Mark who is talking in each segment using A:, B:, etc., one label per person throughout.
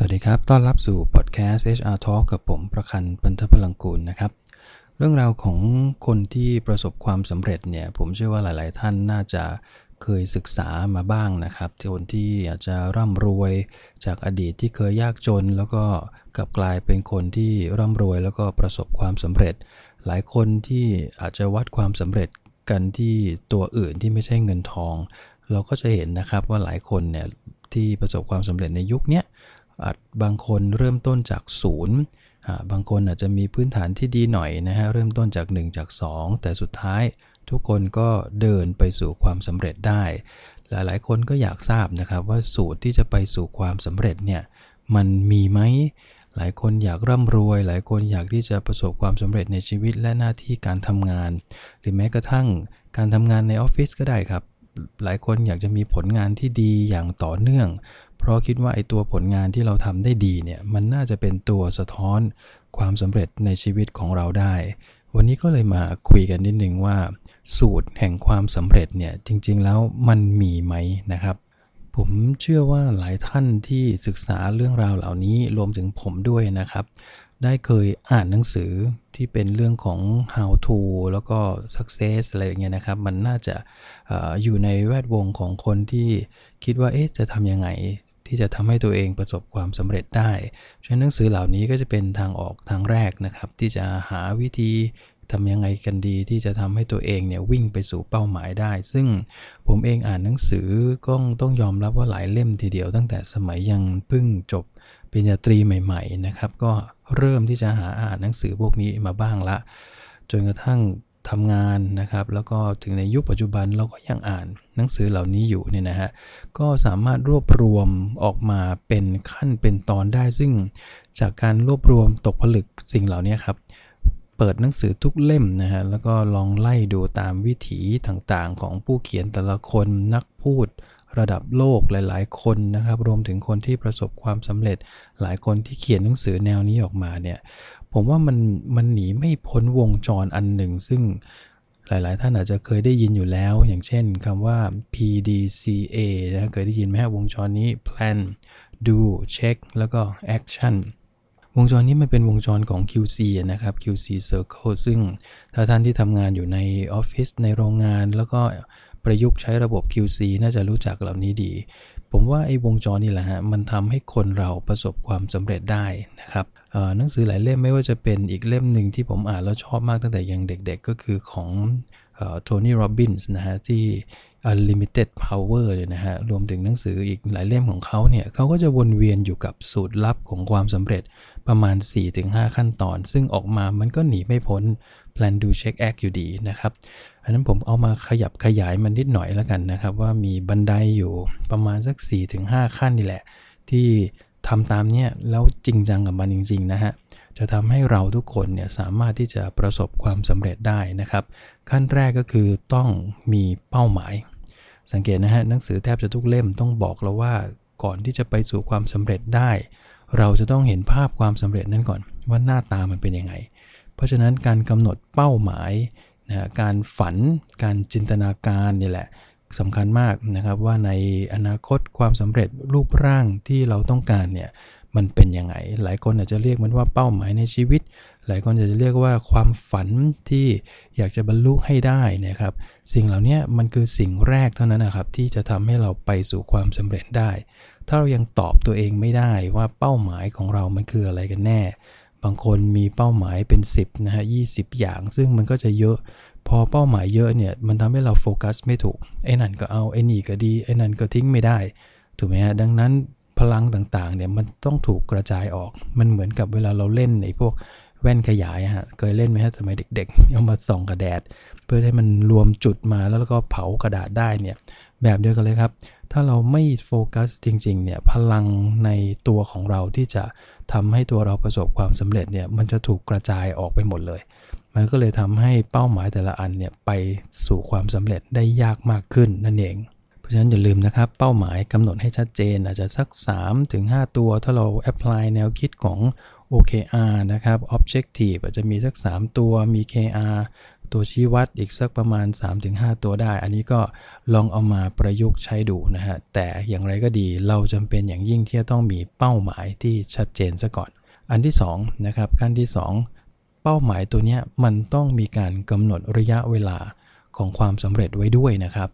A: สวัสดีครับ ต้อนรับสู่พอดแคสต์ HR Talk กับผมประคันปันทพลังกูลนะครับ เรื่องราวของคนที่ประสบความสำเร็จเนี่ย ผมเชื่อว่าหลาย ๆ ท่านน่าจะเคยศึกษามาบ้างนะครับคนที่อาจจะร่ำรวยจากอดีตที่เคยยากจน แล้วก็กลับกลายเป็นคนที่ร่ำรวย แล้วก็ประสบความสำเร็จ หลายคนที่อาจจะวัดความสำเร็จกันที่ตัวอื่นที่ไม่ใช่เงินทอง เราก็จะเห็นนะครับว่าหลายคนเนี่ยที่ประสบความสำเร็จในยุคนี้ บางคนเริ่มต้นจากศูนย์บางคนอาจจะมีพื้นฐานที่ดีหน่อยนะฮะเริ่มต้นจาก 1 จาก 2 แต่สุดท้ายทุกคนก็เดินไปสู่ความสำเร็จได้ หลายๆ คนก็อยากทราบนะครับว่าสูตรที่จะไปสู่ความสำเร็จเนี่ยมันมีไหมหลายคนอยากร่ำรวย หลายคนอยากที่จะประสบความสำเร็จในชีวิตและหน้าที่การทำงาน หรือแม้กระทั่งการทำงานในออฟฟิศก็ได้ครับ หลายคนอยากจะมีผลงานที่ดีอย่างต่อเนื่อง เพราะคิดว่าไอตัวผลงานที่เราทำได้ดีเนี่ยมันน่าจะเป็นตัวสะท้อนความสำเร็จในชีวิตของเราได้ วันนี้ก็เลยมาคุยกันนิดนึงว่า สูตรแห่งความสำเร็จเนี่ยจริง ๆ แล้วมันมีไหมนะครับ ผมเชื่อว่าหลายท่านที่ศึกษาเรื่องราวเหล่านี้รวมถึงผมด้วยนะครับ ได้เคยอ่านหนังสือที่เป็นเรื่องของ how to แล้วก็ success อะไรอย่างเงี้ยนะครับ มันน่าจะออยู่ในแวดวงของคนที่คิดว่าเอ๊ะจะทำยังไงที่จะทำให้ตัวเองประสบความสำเร็จได้ ฉะนั้นหนังสือเหล่านี้ก็จะเป็นทางออกทางแรกนะครับ ที่จะหาวิธีทำยังไงกันดีที่จะทำให้ตัวเองเนี่ยวิ่งไปสู่เป้าหมายได้ ซึ่งผมเองอ่านหนังสือก็ต้องยอมรับว่าหลายเล่มทีเดียวตั้งแต่สมัยยังเพิ่งจบปริญญาตรีใหม่ ๆ นะครับ ก็ เริ่มที่จะหาอ่านหนังสือพวกนี้มาบ้างละ จนกระทั่งทำงานนะครับ แล้วก็ถึงในยุคปัจจุบันเราก็ยังอ่านหนังสือเหล่านี้อยู่เนี่ยนะฮะ ก็สามารถรวบรวมออกมาเป็นขั้นเป็นตอนได้ ซึ่งจากการรวบรวมตกผลึกสิ่งเหล่านี้ครับ เปิดหนังสือทุกเล่มนะฮะ แล้วก็ลองไล่ดูตามวิถีต่างๆ ของผู้เขียนแต่ละคนนักพูด ระดับโลกหลาย ๆ คนนะครับ รวมถึงคนที่ประสบความสำเร็จ หลายคนที่เขียนหนังสือแนวนี้ออกมาเนี่ย ผมว่ามันมันหนีไม่พ้นวงจรอันหนึ่ง ซึ่งหลาย ๆ ท่านอาจจะเคยได้ยินอยู่แล้ว อย่างเช่นคำว่า PDCA นะเคยได้ยินไหมฮะวงจรนี้ plan do check แล้วก็ action วงจรนี้มันเป็นวงจรของ QC นะครับ QC Circle ซึ่งถ้าท่านที่ทำงานอยู่ในออฟฟิศในโรงงาน แล้วก็ ประยุกต์ใช้ระบบ QC น่าจะรู้จักเหล่านี้ดี ผมว่าไอ้วงจรนี่แหละฮะ มันทำให้คนเราประสบความสำเร็จได้นะครับหนังสือหลายเล่มไม่ว่าจะเป็นอีกเล่มหนึ่งที่ผมอ่านแล้วชอบมากตั้งแต่ยังเด็กๆ ก็คือของโทนี่ โรบินส์นะฮะที่ Unlimited Power เลยนะฮะ รวมถึงหนังสืออีกหลายเล่มของเขาเนี่ยเขาก็จะวนเวียนอยู่กับสูตรลับของความสำเร็จประมาณ 4-5 ขั้นตอน ซึ่งออกมามันก็หนีไม่พ้น Plan Do Check Act อยู่ดีนะครับ อันนั้นผมเอามาขยับขยายมันนิดหน่อยแล้วกันนะครับ ว่ามีบันไดอยู่ประมาณสัก 4-5 ขั้นนี่แหละ ที่ทำตามเนี้ยแล้วจริงจังกับมันจริง ๆ นะฮะจะทำให้เราทุกคนเนี่ยสามารถที่จะประสบความสำเร็จได้นะครับ ขั้นแรกก็คือต้องมีเป้าหมาย สังเกตนะฮะหนังสือแทบจะทุกเล่มต้องบอกเราว่าก่อนที่จะไปสู่ความสำเร็จได้ เราจะต้องเห็นภาพความสำเร็จนั้นก่อนว่าหน้าตามันเป็นยังไง เพราะฉะนั้นการกำหนดเป้าหมายนะการฝันการจินตนาการนี่แหละสำคัญมากนะครับว่าในอนาคตความสำเร็จรูปร่างที่เราต้องการเนี่ย มันเป็นยังไง หลายคนอาจจะเรียกมันว่าเป้าหมายในชีวิต หลายคนอาจจะเรียกว่าความฝันที่อยากจะบรรลุให้ได้นะครับ สิ่งเหล่านี้มันคือสิ่งแรกเท่านั้นนะครับ ที่จะทำให้เราไปสู่ความสำเร็จได้ ถ้าเรายังตอบตัวเองไม่ได้ว่าเป้าหมายของเรามันคืออะไรกันแน่ บางคนมีเป้าหมายเป็น 10นะฮะยีอย่าง ซึ่งมันก็จะเยอะพอเป้าหมายเยอะเนี่ยมันทำให้เราโฟกัสไม่ถูกไอ้นั่นก็เอาไอ้นี่ก็ดีไอ้นั่นก็ทิ้งไม่ได้ถูกไหมฮะดังนั้น พลังต่างๆเนี่ยมันต้องถูกกระจายออก มันเหมือนกับเวลาเราเล่นในพวกแว่นขยายฮะเคยเล่นไหมฮะสมัยเด็กๆเอามาส่องกระแดด เพื่อให้มันรวมจุดมาแล้วก็เผากระดาษได้เนี่ยแบบเดียวกันเลยครับ ถ้าเราไม่โฟกัสจริงๆเนี่ยพลังในตัวของเราที่จะทำให้ตัวเราประสบความสำเร็จเนี่ยมันจะถูกกระจายออกไปหมดเลย มันก็เลยทำให้เป้าหมายแต่ละอันเนี่ยไปสู่ความสำเร็จได้ยากมากขึ้นนั่นเอง ราะฉะนั้นอย่าลืมนะครับ เป้าหมายกำหนดให้ชัดเจน อาจจะสัก 3-5 ตัว ถ้าเรา apply แนวคิดของ OKR นะครับ objective อาจจะมีสัก 3 ตัวมี KR ตัวชี้วัดอีกสักประมาณ 3-5 ตัวได้ อันนี้ก็ลองเอามาประยุกต์ใช้ดูนะฮะ แต่อย่างไรก็ดีเราจำเป็นอย่างยิ่งที่จะต้องมีเป้าหมายที่ชัดเจนซะก่อน อันที่2นะครับขั้นที่ 2 เป้าหมายตัวนี้มันต้องมีการกำหนดระยะเวลาของความสำเร็จไว้ด้วยนะครับ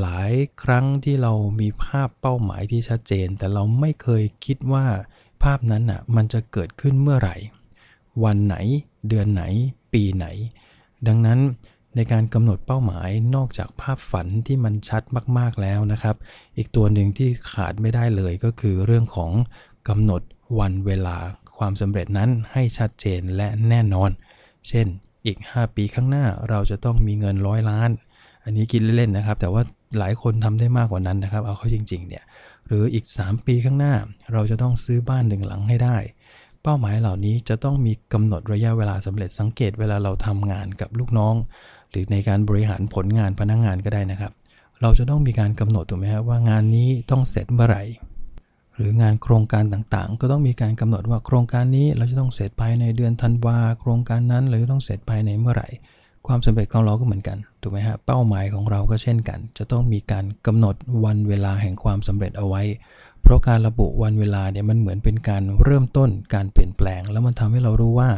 A: หลายครั้งที่เรามีภาพเป้าหมายที่ชัดเจน แต่เราไม่เคยคิดว่าภาพนั้นอะมันจะเกิดขึ้นเมื่อไหร่ วันไหน เดือนไหน ปีไหน ดังนั้นในการกำหนดเป้าหมายนอกจากภาพฝันที่มันชัดมากๆแล้วนะครับ อีกตัวหนึ่งที่ขาดไม่ได้เลยก็คือเรื่องของกำหนดวันเวลาความสำเร็จนั้นให้ชัดเจนและแน่นอน เช่น อีก 5 ปีข้างหน้าเราจะต้องมีเงินร้อยล้าน อันนี้คิดเล่นๆนะครับ แต่ว่า หลายคนทำได้มากกว่านั้นนะครับ เอาเข้าจริงๆเนี่ยหรืออีก 3 ปีข้างหน้า เราจะต้องซื้อบ้านหนึ่งหลังให้ได้ เป้าหมายเหล่านี้จะต้องมีกำหนดระยะเวลาสำเร็จสังเกตเวลาเราทำงานกับลูกน้อง หรือในการบริหารผลงานพนักงงานก็ได้นะครับ เราจะต้องมีการกำหนดถูกไหมครับว่างานนี้ต้องเสร็จเมื่อไหร่หรืองานโครงการต่างๆ ก็ต้องมีการกำหนดว่าโครงการนี้เราจะต้องเสร็จภายในเดือนธันวาโครงการนั้นเราจะต้องเสร็จภายในเมื่อไหร่ ความสำเร็จของเราก็เหมือนกันถูกไหมฮะเป้าหมายของเราก็เช่นกัน จะต้องมีการกำหนดวันเวลาแห่งความสำเร็จเอาไว้ เพราะการระบุวันเวลาเนี่ยมันเหมือนเป็นการเริ่มต้นการเปลี่ยนแปลง แล้วมันทำให้เรารู้ว่า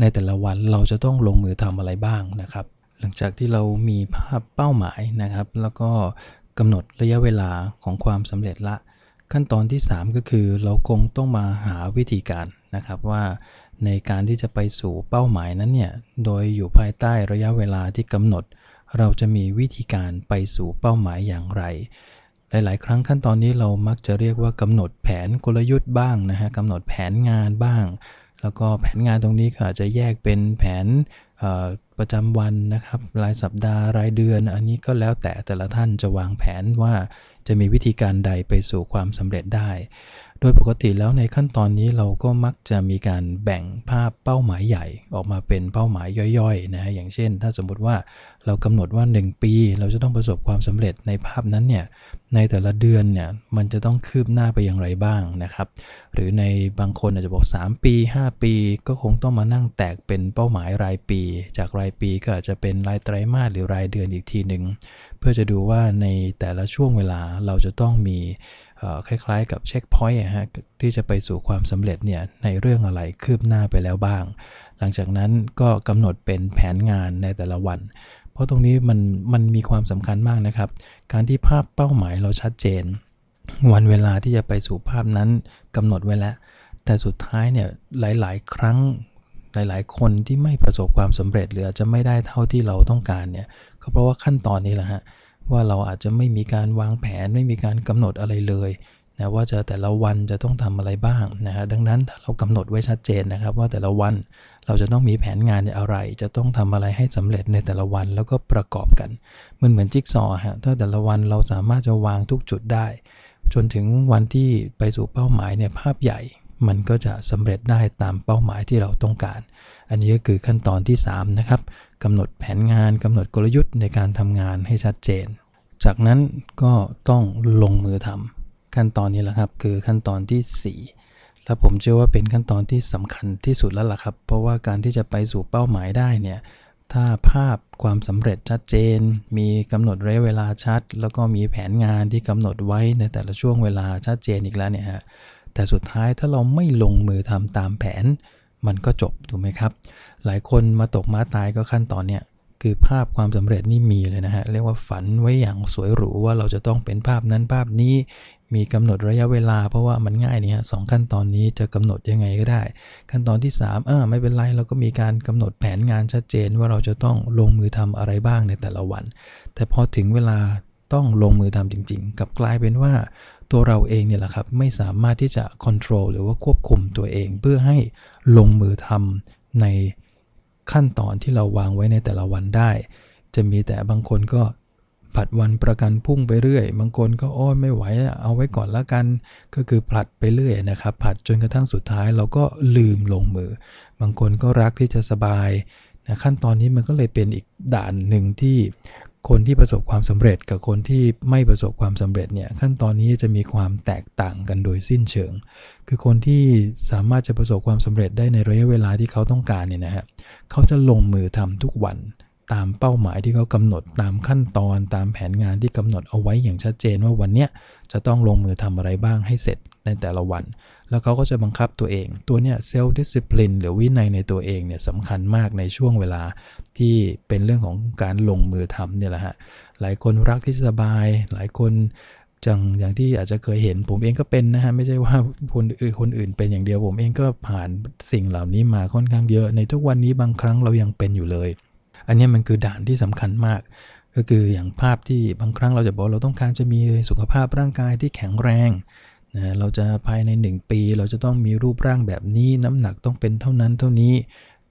A: ในแต่ละวันเราจะต้องลงมือทำอะไรบ้างนะครับ หลังจากที่เรามีภาพเป้าหมายนะครับ แล้วก็กำหนดระยะเวลาของความสำเร็จละ ขั้นตอนที่ 3 ก็คือเราคงต้องมาหาวิธีการนะครับว่า ในการที่จะไปสู่เป้าหมายนั้นเนี่ย โดยอยู่ภายใต้ระยะเวลาที่กำหนด เราจะมีวิธีการไปสู่เป้าหมายอย่างไร หลาย ๆ ครั้งขั้นตอนนี้เรามักจะเรียกว่ากำหนดแผนกลยุทธ์บ้างนะฮะกำหนดแผนงานบ้าง แล้วก็แผนงานตรงนี้ก็อาจจะแยกเป็นแผนประจำวันนะครับ รายสัปดาห์รายเดือน อันนี้ก็แล้วแต่แต่ละท่านจะวางแผนว่า จะมีวิธีการใดไปสู่ความสำเร็จได้ โดยปกติแล้วในขั้นตอนนี้เราก็มักจะมีการแบ่งภาพเป้าหมายใหญ่ออกมาเป็นเป้าหมายย่อยๆนะฮะอย่างเช่น ถ้าสมมุติว่าเรากำหนดว่า 1 ปี เราจะต้องประสบความสำเร็จในภาพนั้นเนี่ยในแต่ละเดือนเนี่ยมันจะต้องคืบหน้าไปอย่างไรบ้างนะครับ หรือในบางคนอาจจะบอก 3 ปี 5 ปี ก็คงต้องมานั่งแตกเป็นเป้าหมายรายปี จากรายปีก็อาจจะเป็นรายไตรมาสหรือรายเดือนอีกทีหนึ่งเพื่อจะดูว่าในแต่ละช่วงเวลาเราจะต้องมีคล้ายๆ กับเช็คพอยต์ฮะที่จะไปสู่ความสำเร็จเนี่ยในเรื่องอะไรคืบหน้าไปแล้วบ้าง หลังจากนั้นก็กำหนดเป็นแผนงานในแต่ละวัน เพราะตรงนี้มันมันมีความสำคัญมากนะครับ การที่ภาพเป้าหมายเราชัดเจน วันเวลาที่จะไปสู่ภาพนั้นกำหนดไว้แล้ว แต่สุดท้ายเนี่ยหลายๆ ครั้งหลายๆ คนที่ไม่ประสบความสำเร็จหรือจะไม่ได้เท่าที่เราต้องการเนี่ยก็เพราะว่าขั้นตอนนี้แหละฮะ ว่าเราอาจจะไม่มีการวางแผนไม่มีการกำหนดอะไรเลยนะว่าจะแต่ละวันจะต้องทำอะไรบ้างนะฮะดังนั้นถ้าเรากำหนดไว้ชัดเจนนะครับ ว่าแต่ละวันเราจะต้องมีแผนงานอะไร จะต้องทำอะไรให้สำเร็จในแต่ละวันแล้วก็ประกอบกันมันเหมือนจิ๊กซอว์ฮะถ้าแต่ละวันเราสามารถจะวางทุกจุดได้ จนถึงวันที่ไปสู่เป้าหมายเนี่ยภาพใหญ่มันก็จะสำเร็จได้ตามเป้าหมายที่เราต้องการ อันนี้ก็คือขั้นตอนที่3นะครับกำหนดแผนงานกำหนดกลยุทธ์ในการทำงานให้ชัดเจน จากนั้นก็ต้องลงมือทำขั้นตอนนี้แหละครับ คือขั้นตอนที่ 4 และผมเชื่อว่าเป็นขั้นตอนที่สำคัญที่สุดแล้วล่ะครับ เพราะว่าการที่จะไปสู่เป้าหมายได้เนี่ยถ้าภาพความสำเร็จชัดเจน มีกำหนดระยะเวลาชัด แล้วก็มีแผนงานที่กำหนดไว้ในแต่ละช่วงเวลาชัดเจนอีกแล้วเนี่ยฮะแต่สุดท้ายถ้าเราไม่ลงมือทำตามแผน มันก็จบถูกไหมครับ หลายคนมาตกม้าตายก็ขั้นตอนเนี้ย คือภาพความสำเร็จนี่มีเลยนะฮะเรียกว่าฝันไว้อย่างสวยหรูว่าเราจะต้องเป็นภาพนั้นภาพนี้มีกำหนดระยะเวลา เพราะว่ามันง่ายนี่ยสองขั้นตอนนี้จะกำหนดยังไงก็ได้ ขั้นตอนที่3เออไม่เป็นไรเราก็มีการกำหนดแผนงานชัดเจนว่าเราจะต้องลงมือทำอะไรบ้างในแต่ละวัน แต่พอถึงเวลาต้องลงมือทำจริง ๆ กับกลายเป็นว่าตัวเราเองเนี่ยแหละครับไม่สามารถที่จะควบคุมหรือว่าควบคุมตัวเองเพื่อให้ลงมือทำใน ขั้นตอนที่เราวางไว้ในแต่ละวันได้ จะมีแต่บางคนก็ผัดวันประกันพุ่งไปเรื่อย บางคนก็อ้อยไม่ไหวเอาไว้ก่อนละกัน ก็คือผลัดไปเรื่อยนะครับผัดจนกระทั่งสุดท้ายเราก็ลืมลงมือ บางคนก็รักที่จะสบายนะขั้นตอนนี้มันก็เลยเป็นอีกด่านหนึ่งที่ คนที่ประสบความสำเร็จกับคนที่ไม่ประสบความสำเร็จเนี่ยขั้นตอนนี้จะมีความแตกต่างกันโดยสิ้นเชิง คือคนที่สามารถจะประสบความสำเร็จได้ในระยะเวลาที่เขาต้องการเนี่ยนะฮะเขาจะลงมือทำทุกวันตามเป้าหมายที่เขากำหนดตามขั้นตอนตามแผนงานที่กำหนดเอาไว้อย่างชัดเจนว่าวันเนี้ยจะต้องลงมือทำอะไรบ้างให้เสร็จ ในแต่ละวัน แล้วเขาก็จะบังคับตัวเอง ตัวเนี้ยเซลล์ดิสซิปลินหรือวินัยในตัวเองเนี่ยสำคัญมากในช่วงเวลาที่เป็นเรื่องของการลงมือทำเนี่ยแหละฮะ หลายคนรักที่สบาย หลายคนจังอย่างที่อาจจะเคยเห็นผมเองก็เป็นนะฮะ ไม่ใช่ว่าคนอื่นคนอื่นเป็นอย่างเดียวผมเองก็ผ่านสิ่งเหล่านี้มาค่อนข้างเยอะ ในทุกวันนี้บางครั้งเรายังเป็นอยู่เลย อันนี้มันคือด่านที่สำคัญมาก ก็คืออย่างภาพที่บางครั้งเราจะบอกเราต้องการจะมีสุขภาพร่างกายที่แข็งแรง นะเราจะภายใน 1 ปี เราจะต้องมีรูปร่างแบบนี้ น้ำหนักต้องเป็นเท่านั้นเท่านี้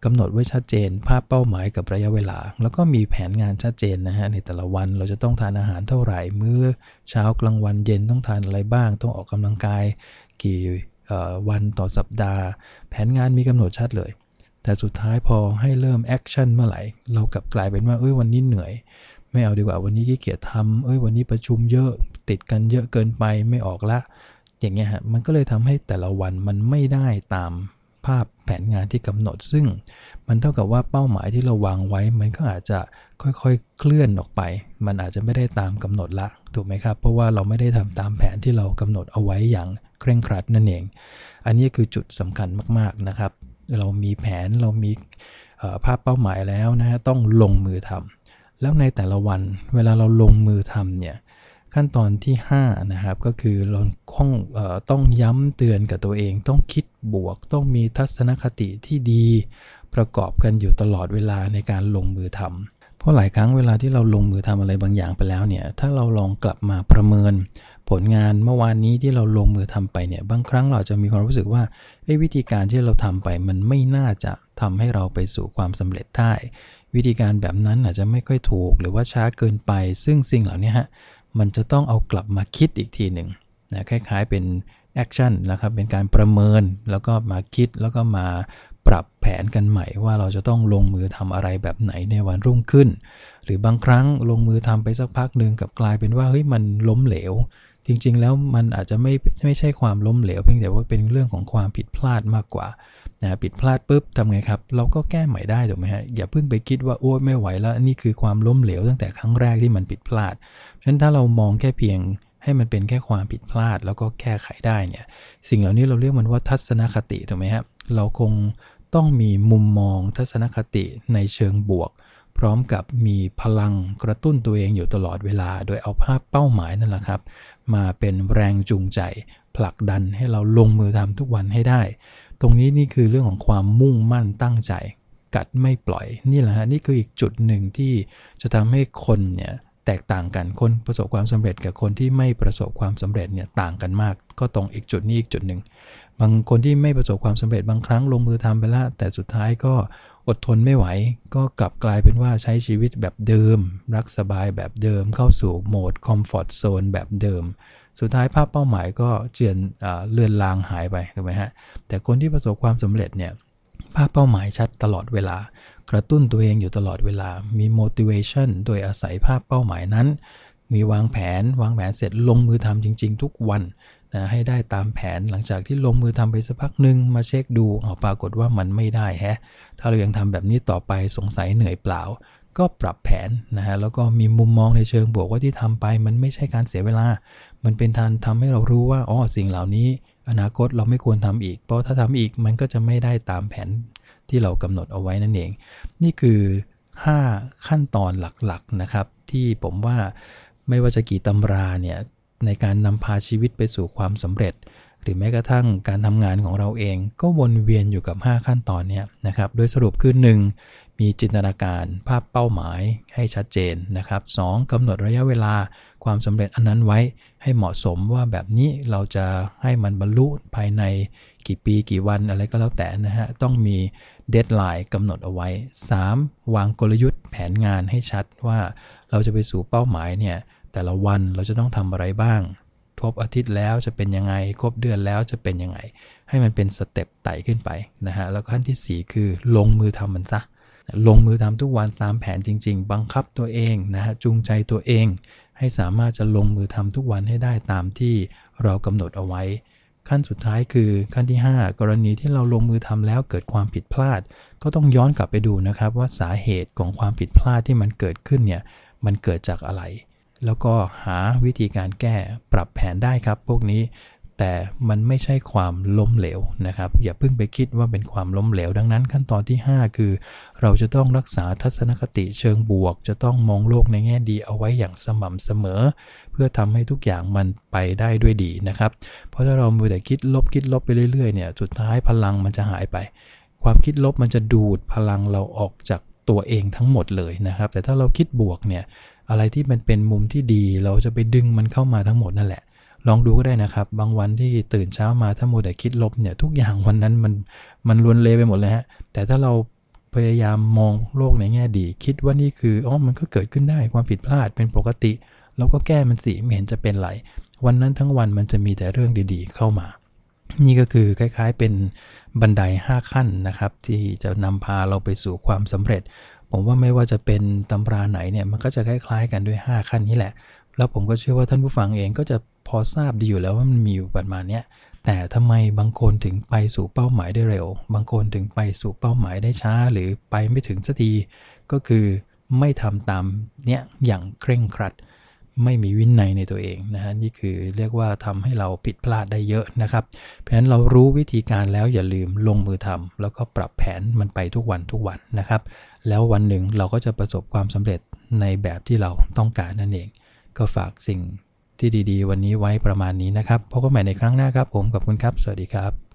A: กำหนดไว้ชัดเจน ภาพเป้าหมายกับระยะเวลา แล้วก็มีแผนงานชัดเจนนะฮะในแต่ละวันเราจะต้องทานอาหารเท่าไหร่มื้อเช้ากลางวันเย็นต้องทานอะไรบ้าง ต้องออกกำลังกาย กี่วันต่อสัปดาห์ แผนงานมีกำหนดชัดเลย แต่สุดท้ายพอให้เริ่ม action เมื่อไหร่เรากลับกลายเป็นว่าเอ้ยวันนี้เหนื่อยไม่เอาดีกว่าวันนี้ขี้เกียจทำเอ้ยวันนี้ประชุมเยอะติดกันเยอะเกินไปไม่ออกละ อย่างเงี้ยฮะมันก็เลยทำให้แต่ละวันมันไม่ได้ตามภาพแผนงานที่กำหนด ซึ่งมันเท่ากับว่าเป้าหมายที่เราวางไว้ มันก็อาจจะค่อยๆเคลื่อนออกไป มันอาจจะไม่ได้ตามกำหนดละถูกไหมครับ เพราะว่าเราไม่ได้ทำตามแผนที่เรากำหนดเอาไว้อย่างเคร่งครัดนั่นเอง อันนี้คือจุดสำคัญมากๆนะครับ เรามีแผนเรามีภาพเป้าหมายแล้วนะฮะต้องลงมือทำแล้วในแต่ละวันเวลาเราลงมือทำเนี่ย ขั้นตอนที่5นะครับก็คือเราต้องต้องย้ำเตือนกับตัวเอง ต้องคิดบวก ต้องมีทัศนคติที่ดี ประกอบกันอยู่ตลอดเวลาในการลงมือทำเพราะหลายครั้งเวลาที่เราลงมือทำอะไรบางอย่างไปแล้วเนี่ยถ้าเราลองกลับมาประเมิน ผลงานเมื่อวานนี้ที่เราลงมือทำไปเนี่ยบางครั้งเราจะมีความรู้สึกว่าวิธีการที่เราทำไปมันไม่น่าจะทำให้เราไปสู่ความสำเร็จได้ วิธีการแบบนั้นอาจจะไม่ค่อยถูก หรือว่าช้าเกินไป ซึ่งสิ่งเหล่านี้ฮะ มันจะต้องเอากลับมาคิดอีกทีหนึ่งนะคล้ายๆเป็นแอคชั่นนะครับเป็นการประเมินแล้วก็มาคิดแล้วก็มาปรับแผนกันใหม่ว่าเราจะต้องลงมือทำอะไรแบบไหนในวันรุ่งขึ้น หรือบางครั้งลงมือทำไปสักพักหนึ่งกับกลายเป็นว่าเฮ้ยมันล้มเหลว จริง ๆ แล้วมันอาจจะไม่ไม่ใช่ความล้มเหลวเพียงแต่ว่าเป็นเรื่องของความผิดพลาดมากกว่านะผิดพลาดปุ๊บทำไงครับ เราก็แก้ใหม่ได้ถูกไหมฮะอย่าเพิ่งไปคิดว่าโอ้ไม่ไหวแล้วนี่คือความล้มเหลวตั้งแต่ครั้งแรกที่มันผิดพลาดฉะนั้นถ้าเรามองแค่เพียงให้มันเป็นแค่ความผิดพลาดแล้วก็แก้ไขได้เนี่ยสิ่งเหล่านี้เราเรียกมันว่าทัศนคติถูกไหมครับเราคงต้องมีมุมมองทัศนคติในเชิงบวก พร้อมกับมีพลังกระตุ้นตัวเองอยู่ตลอดเวลา โดยเอาภาพเป้าหมายนั่นแหละครับ มาเป็นแรงจูงใจ ผลักดันให้เราลงมือทำทุกวันให้ได้ ตรงนี้นี่คือเรื่องของความมุ่งมั่นตั้งใจ กัดไม่ปล่อยนี่แหละฮะนี่คืออีกจุดหนึ่งที่จะทำให้คนเนี่ยแตกต่างกันคนประสบความสำเร็จกับคนที่ไม่ประสบความสำเร็จเนี่ยต่างกันมาก ก็ตรงอีกจุดนี้อีกจุดหนึ่ง บางคนที่ไม่ประสบความสำเร็จบางครั้งลงมือทำไปแล้วแต่สุดท้ายก็อดทนไม่ไหว ก็กลับกลายเป็นว่าใช้ชีวิตแบบเดิม รักสบายแบบเดิม เข้าสู่โหมดคอมฟอร์ทโซนแบบเดิม สุดท้ายภาพเป้าหมายก็เจือนเลือนลางหายไปถูกไหมฮะแต่คนที่ประสบความสำเร็จเนี่ยภาพเป้าหมายชัดตลอดเวลา กระตุ้นตัวเองอยู่ตลอดเวลา มี motivation โดยอาศัยภาพเป้าหมายนั้น มีวางแผน วางแผนเสร็จลงมือทำจริง ๆ ทุกวัน นะให้ได้ตามแผนหลังจากที่ลงมือทำไปสักพักหนึ่งมาเช็คดูเอาปรากฏว่ามันไม่ได้แฮะ ถ้าเรายังทำแบบนี้ต่อไปสงสัยเหนื่อยเปล่า ก็ปรับแผนนะฮะแล้วก็มีมุมมองในเชิงบวกว่าที่ทำไป มันไม่ใช่การเสียเวลา มันเป็นทางทำให้เรารู้ว่าอ๋อสิ่งเหล่านี้ อนาคตเราไม่ควรทำอีก เพราะถ้าทำอีกมันก็จะไม่ได้ตามแผนที่เรากำหนดเอาไว้นั่นเอง นี่คือ 5 ขั้นตอนหลักๆนะครับ ที่ผมว่าไม่ว่าจะกี่ตำราเนี่ย ในการนำพาชีวิตไปสู่ความสำเร็จ หรือแม้กระทั่งการทำงานของเราเอง ก็วนเวียนอยู่กับ 5 ขั้นตอนนี้นะครับ โดยสรุปคือ1มีจินตนาการภาพเป้าหมายให้ชัดเจนนะครับ 2. กำหนดระยะเวลาความสำเร็จอันนั้นไว้ให้เหมาะสมว่าแบบนี้เราจะให้มันบรรลุภายในกี่ปีกี่วันอะไรก็แล้วแต่นะฮะ ต้องมี deadline กำหนดเอาไว้ 3. วางกลยุทธ์แผนงานให้ชัดว่าเราจะไปสู่เป้าหมายเนี่ย แต่ละวันเราจะต้องทำอะไรบ้าง ครบอาทิตย์แล้วจะเป็นยังไง ครบเดือนแล้วจะเป็นยังไง ให้มันเป็น step ไต่ขึ้นไปนะฮะ แล้วขั้นที่ 4 คือลงมือทำมันซะ ลงมือทำทุกวันตามแผนจริง ๆ บังคับตัวเองนะฮะ จูงใจตัวเอง ให้สามารถจะลงมือทำทุกวันให้ได้ตามที่เรากำหนดเอาไว้ ขั้นสุดท้ายคือขั้นที่ 5 กรณีที่เราลงมือทำแล้วเกิดความผิดพลาด ก็ต้องย้อนกลับไปดูนะครับว่าสาเหตุของความผิดพลาดที่มันเกิดขึ้นเนี่ย มันเกิดจากอะไร แล้วก็หาวิธีการแก้ปรับแผนได้ครับ พวกนี้แต่มันไม่ใช่ความล้มเหลวนะครับ อย่าเพิ่งไปคิดว่าเป็นความล้มเหลว ดังนั้นขั้นตอนที่ 5 คือ เราจะต้องรักษาทัศนคติเชิงบวก จะต้องมองโลกในแง่ดีเอาไว้อย่างสม่ำเสมอ เพื่อทำให้ทุกอย่างมันไปได้ด้วยดีนะครับ เพราะถ้าเรามือแต่คิดลบคิดลบไปเรื่อยๆเนี่ยสุดท้ายพลังมันจะหายไป ความคิดลบมันจะดูดพลังเราออกจากตัวเองทั้งหมดเลยนะครับ แต่ถ้าเราคิดบวกเนี่ย อะไรที่มันเป็นมุมที่ดี เราจะไปดึงมันเข้ามาทั้งหมดนั่นแหละ ลองดูก็ได้นะครับ บางวันที่ตื่นเช้ามาถ้าโมแต่คิดลบเนี่ยทุกอย่างวันนั้นมันมันลวนเลไปหมดเลยฮะแต่ถ้าเราพยายามมองโลกในแง่ดี คิดว่านี่คืออ๋อมันก็เกิดขึ้นได้ความผิดพลาดเป็นปกติ เราก็แก้มันสิไม่เห็นจะเป็นไรวันนั้นทั้งวันมันจะมีแต่เรื่องดีๆ เข้ามา นี่ก็คือคล้ายๆเป็นบันได 5 ขั้นนะครับ ที่จะนำพาเราไปสู่ความสำเร็จ ผมว่าไม่ว่าจะเป็นตำราไหนเนี่ยมันก็จะคล้ายๆกันด้วย 5 ขั้นนี้แหละ แล้วผมก็เชื่อว่าท่านผู้ฟังเองก็จะพอทราบดีอยู่แล้วว่ามันมีอยู่ประมาณนี้แต่ทำไมบางคนถึงไปสู่เป้าหมายได้เร็ว บางคนถึงไปสู่เป้าหมายได้ช้า หรือไปไม่ถึงสักทีก็คือไม่ทำตามเนี้ยอย่างเคร่งครัด ไม่มีวินัยในตัวเองนะฮะนี่คือเรียกว่าทำให้เราผิดพลาดได้เยอะนะครับ เพราะฉะนั้นเรารู้วิธีการแล้วอย่าลืมลงมือทำแล้วก็ปรับแผนมันไปทุกวันทุกวันนะครับ แล้ววันหนึ่งเราก็จะประสบความสำเร็จในแบบที่เราต้องการนั่นเอง ก็ฝากสิ่งที่ดี ๆ วันนี้ไว้ประมาณนี้นะครับพบกันใหม่ในครั้งหน้าครับ ผมขอบคุณครับ สวัสดีครับ